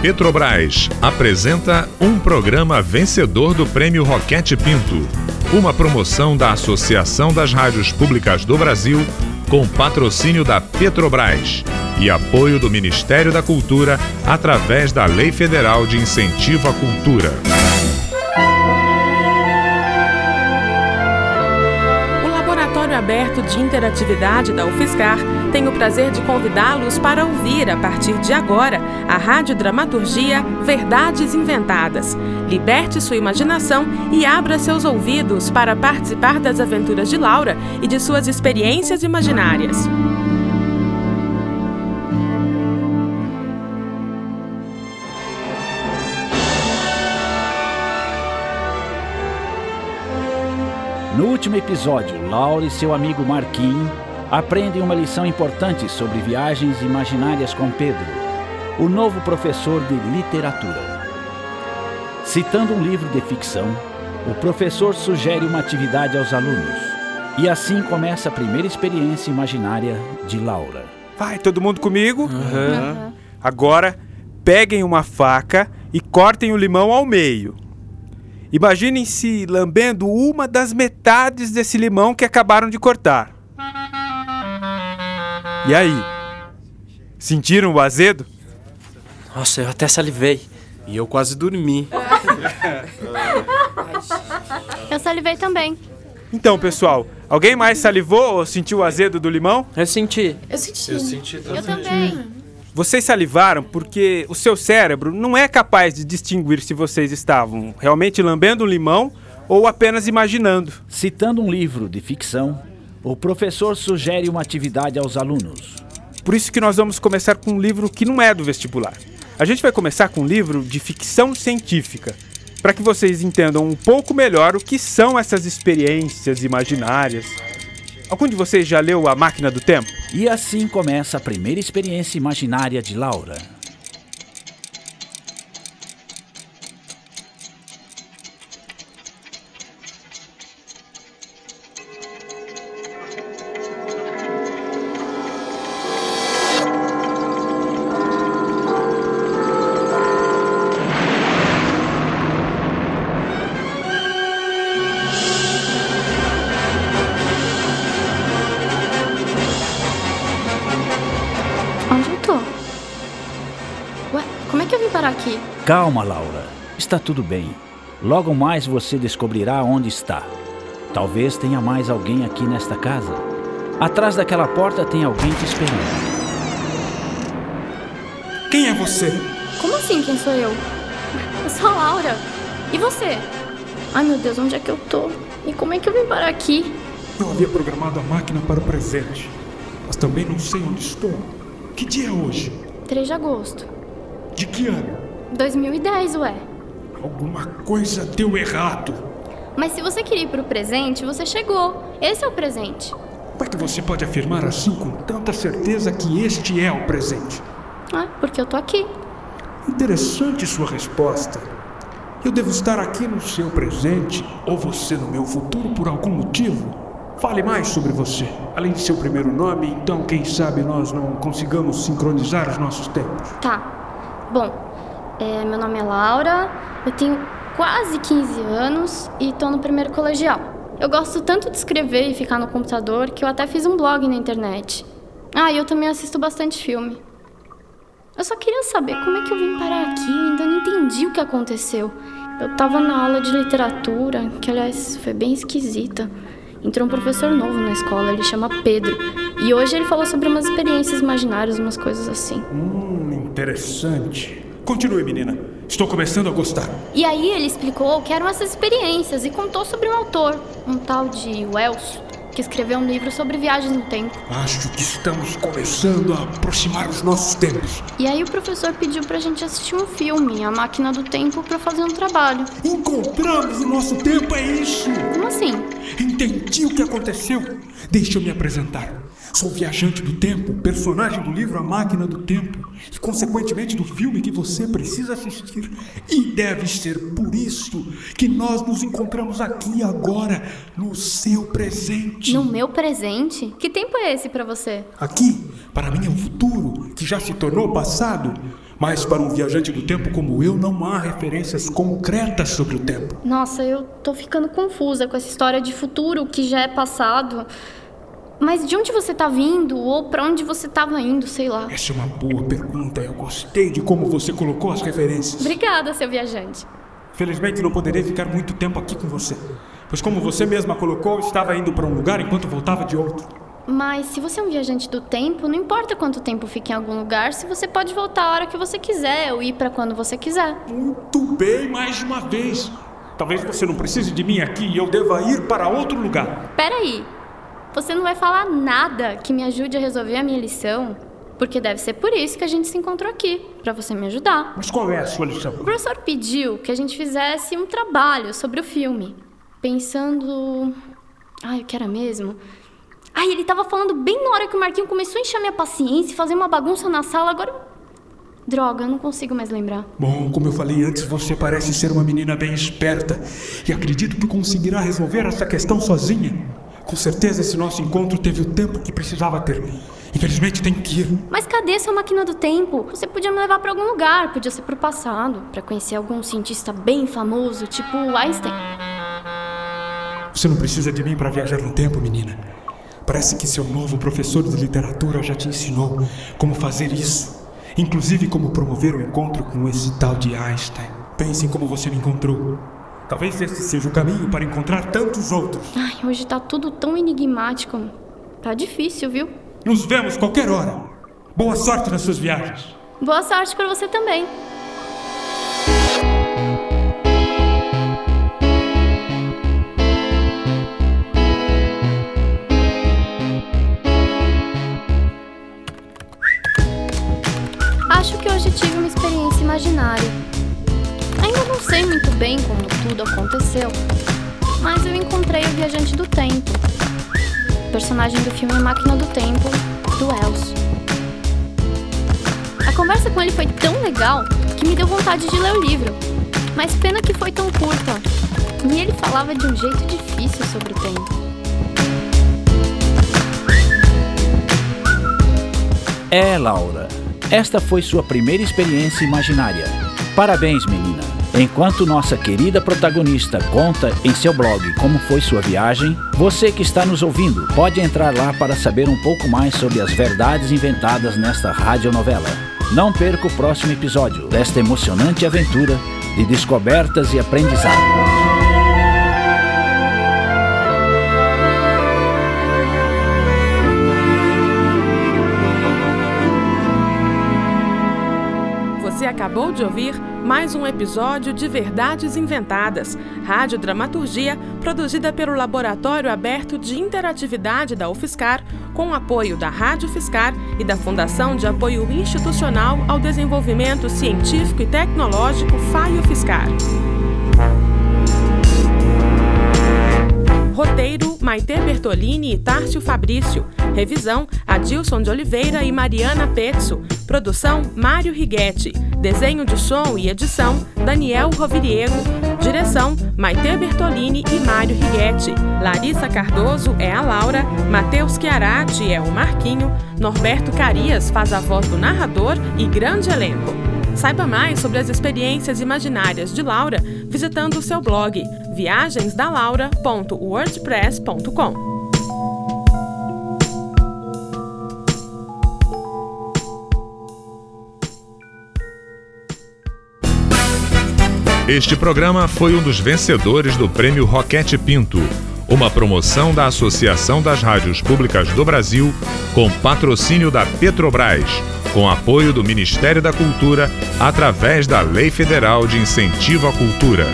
Petrobras apresenta um programa vencedor do Prêmio Roquete Pinto, uma promoção da Associação das Rádios Públicas do Brasil com patrocínio da Petrobras e apoio do Ministério da Cultura através da Lei Federal de Incentivo à Cultura. aberto de interatividade da UFSCar tem o prazer de convidá-los para ouvir, a partir de agora, a radiodramaturgia Verdades Inventadas. Liberte sua imaginação e abra seus ouvidos para participar das aventuras de Laura e de suas experiências imaginárias. No último episódio, Laura e seu amigo Marquinho aprendem uma lição importante sobre viagens imaginárias com Pedro, o novo professor de literatura. Citando um livro de ficção, o professor sugere uma atividade aos alunos. E assim começa a primeira experiência imaginária de Laura. Vai, todo mundo comigo? Uhum. Agora, peguem uma faca e cortem o limão ao meio. Imaginem-se lambendo uma das metades desse limão que acabaram de cortar. E aí? Sentiram o azedo? Nossa, eu até salivei. E eu quase dormi. eu salivei também. Então, pessoal, alguém mais salivou ou sentiu o azedo do limão? Eu senti. Eu senti. Eu senti também. Eu também. Vocês salivaram porque o seu cérebro não é capaz de distinguir se vocês estavam realmente lambendo um limão ou apenas imaginando. Citando um livro de ficção, o professor sugere uma atividade aos alunos. Por isso que nós vamos começar com um livro que não é do vestibular. A gente vai começar com um livro de ficção científica, para que vocês entendam um pouco melhor o que são essas experiências imaginárias Algum de vocês já leu A Máquina do Tempo? E assim começa a primeira experiência imaginária de Laura. Aqui. Calma, Laura. Está tudo bem. Logo mais você descobrirá onde está. Talvez tenha mais alguém aqui nesta casa. Atrás daquela porta tem alguém te esperando. Quem é você? Como assim, quem sou eu? Eu sou a Laura. E você? Ai meu Deus, onde é que eu tô? E como é que eu vim parar aqui? Eu havia programado a máquina para o presente, mas também não sei onde estou. Que dia é hoje? 3 de agosto. De que ano? 2010, ué. Alguma coisa deu errado. Mas se você queria ir pro presente, você chegou. Esse é o presente. Como é que você pode afirmar assim com tanta certeza que este é o presente? Ah, porque eu tô aqui. Interessante sua resposta. Eu devo estar aqui no seu presente ou você no meu futuro por algum motivo? Fale mais sobre você. Além de seu primeiro nome, então quem sabe nós não consigamos sincronizar os nossos tempos. Tá. Bom, é, meu nome é Laura, eu tenho quase 15 anos e tô no primeiro colegial. Eu gosto tanto de escrever e ficar no computador que eu até fiz um blog na internet. Ah, e eu também assisto bastante filme. Eu só queria saber como é que eu vim parar aqui, eu ainda não entendi o que aconteceu. Eu tava na aula de literatura, que aliás foi bem esquisita. Entrou um professor novo na escola, ele chama Pedro. E hoje ele falou sobre umas experiências imaginárias, umas coisas assim. Hum, interessante. Continue, menina. Estou começando a gostar. E aí ele explicou que eram essas experiências e contou sobre um autor, um tal de Wells, que escreveu um livro sobre viagens no tempo. Acho que estamos começando a aproximar os nossos tempos. E aí o professor pediu pra gente assistir um filme, A Máquina do Tempo, para fazer um trabalho. Encontramos o nosso tempo, é isso? Como assim? Entendi o que aconteceu. Deixa eu me apresentar. Sou viajante do tempo, personagem do livro A Máquina do Tempo e, consequentemente, do filme que você precisa assistir. E deve ser por isso que nós nos encontramos aqui agora, no seu presente. No meu presente? Que tempo é esse para você? Aqui, para mim, é o futuro, que já se tornou passado. Mas para um viajante do tempo como eu, não há referências concretas sobre o tempo. Nossa, eu tô ficando confusa com essa história de futuro que já é passado. Mas de onde você tá vindo ou para onde você tava indo, sei lá. Essa é uma boa pergunta. Eu gostei de como você colocou as referências. Obrigada, seu viajante. Felizmente não poderei ficar muito tempo aqui com você. Pois como você mesma colocou, estava indo para um lugar enquanto voltava de outro. Mas se você é um viajante do tempo, não importa quanto tempo fique em algum lugar, se você pode voltar a hora que você quiser ou ir para quando você quiser. Muito bem, mais uma vez. Talvez você não precise de mim aqui e eu deva ir para outro lugar. Peraí, você não vai falar nada que me ajude a resolver a minha lição? Porque deve ser por isso que a gente se encontrou aqui, para você me ajudar. Mas qual é a sua lição? O professor pediu que a gente fizesse um trabalho sobre o filme, pensando. Ai, o que era mesmo? Ai, ele tava falando bem na hora que o Marquinho começou a encher minha paciência e fazer uma bagunça na sala. Agora. Droga, eu não consigo mais lembrar. Bom, como eu falei antes, você parece ser uma menina bem esperta e acredito que conseguirá resolver essa questão sozinha. Com certeza esse nosso encontro teve o tempo que precisava ter. Infelizmente tem que ir. Mas cadê sua máquina do tempo? Você podia me levar para algum lugar, podia ser pro passado, para conhecer algum cientista bem famoso, tipo Einstein. Você não precisa de mim para viajar no tempo, menina. Parece que seu novo professor de literatura já te ensinou como fazer isso. Inclusive como promover o encontro com esse tal de Einstein. Pense em como você me encontrou. Talvez esse seja o caminho para encontrar tantos outros. Ai, hoje tá tudo tão enigmático. Tá difícil, viu? Nos vemos qualquer hora. Boa sorte nas suas viagens. Boa sorte para você também. Acho que hoje tive uma experiência imaginária. Não sei muito bem como tudo aconteceu, mas eu encontrei o viajante do tempo, personagem do filme Máquina do Tempo, do Elcio. A conversa com ele foi tão legal que me deu vontade de ler o livro, mas pena que foi tão curta. E ele falava de um jeito difícil sobre o tempo. É, Laura. Esta foi sua primeira experiência imaginária. Parabéns, menina. Enquanto nossa querida protagonista conta em seu blog como foi sua viagem, você que está nos ouvindo pode entrar lá para saber um pouco mais sobre as verdades inventadas nesta radionovela. Não perca o próximo episódio desta emocionante aventura de descobertas e aprendizado. Acabou de ouvir mais um episódio de Verdades Inventadas, radiodramaturgia produzida pelo Laboratório Aberto de Interatividade da UFSCar, com apoio da Rádio Fiscar e da Fundação de Apoio Institucional ao Desenvolvimento Científico e Tecnológico FAIO Fiscar. Roteiro: Maite Bertolini e Tárcio Fabrício. Revisão: Adilson de Oliveira e Mariana Pezzo. Produção: Mário Righetti. Desenho de som e edição: Daniel Roviriego. Direção: Maite Bertolini e Mário Righetti. Larissa Cardoso é a Laura. Matheus Chiarati é o Marquinho. Norberto Carias faz a voz do narrador e grande elenco. Saiba mais sobre as experiências imaginárias de Laura visitando o seu blog viagensdalaura.wordpress.com. Este programa foi um dos vencedores do Prêmio Roquete Pinto, uma promoção da Associação das Rádios Públicas do Brasil, com patrocínio da Petrobras, com apoio do Ministério da Cultura, através da Lei Federal de Incentivo à Cultura.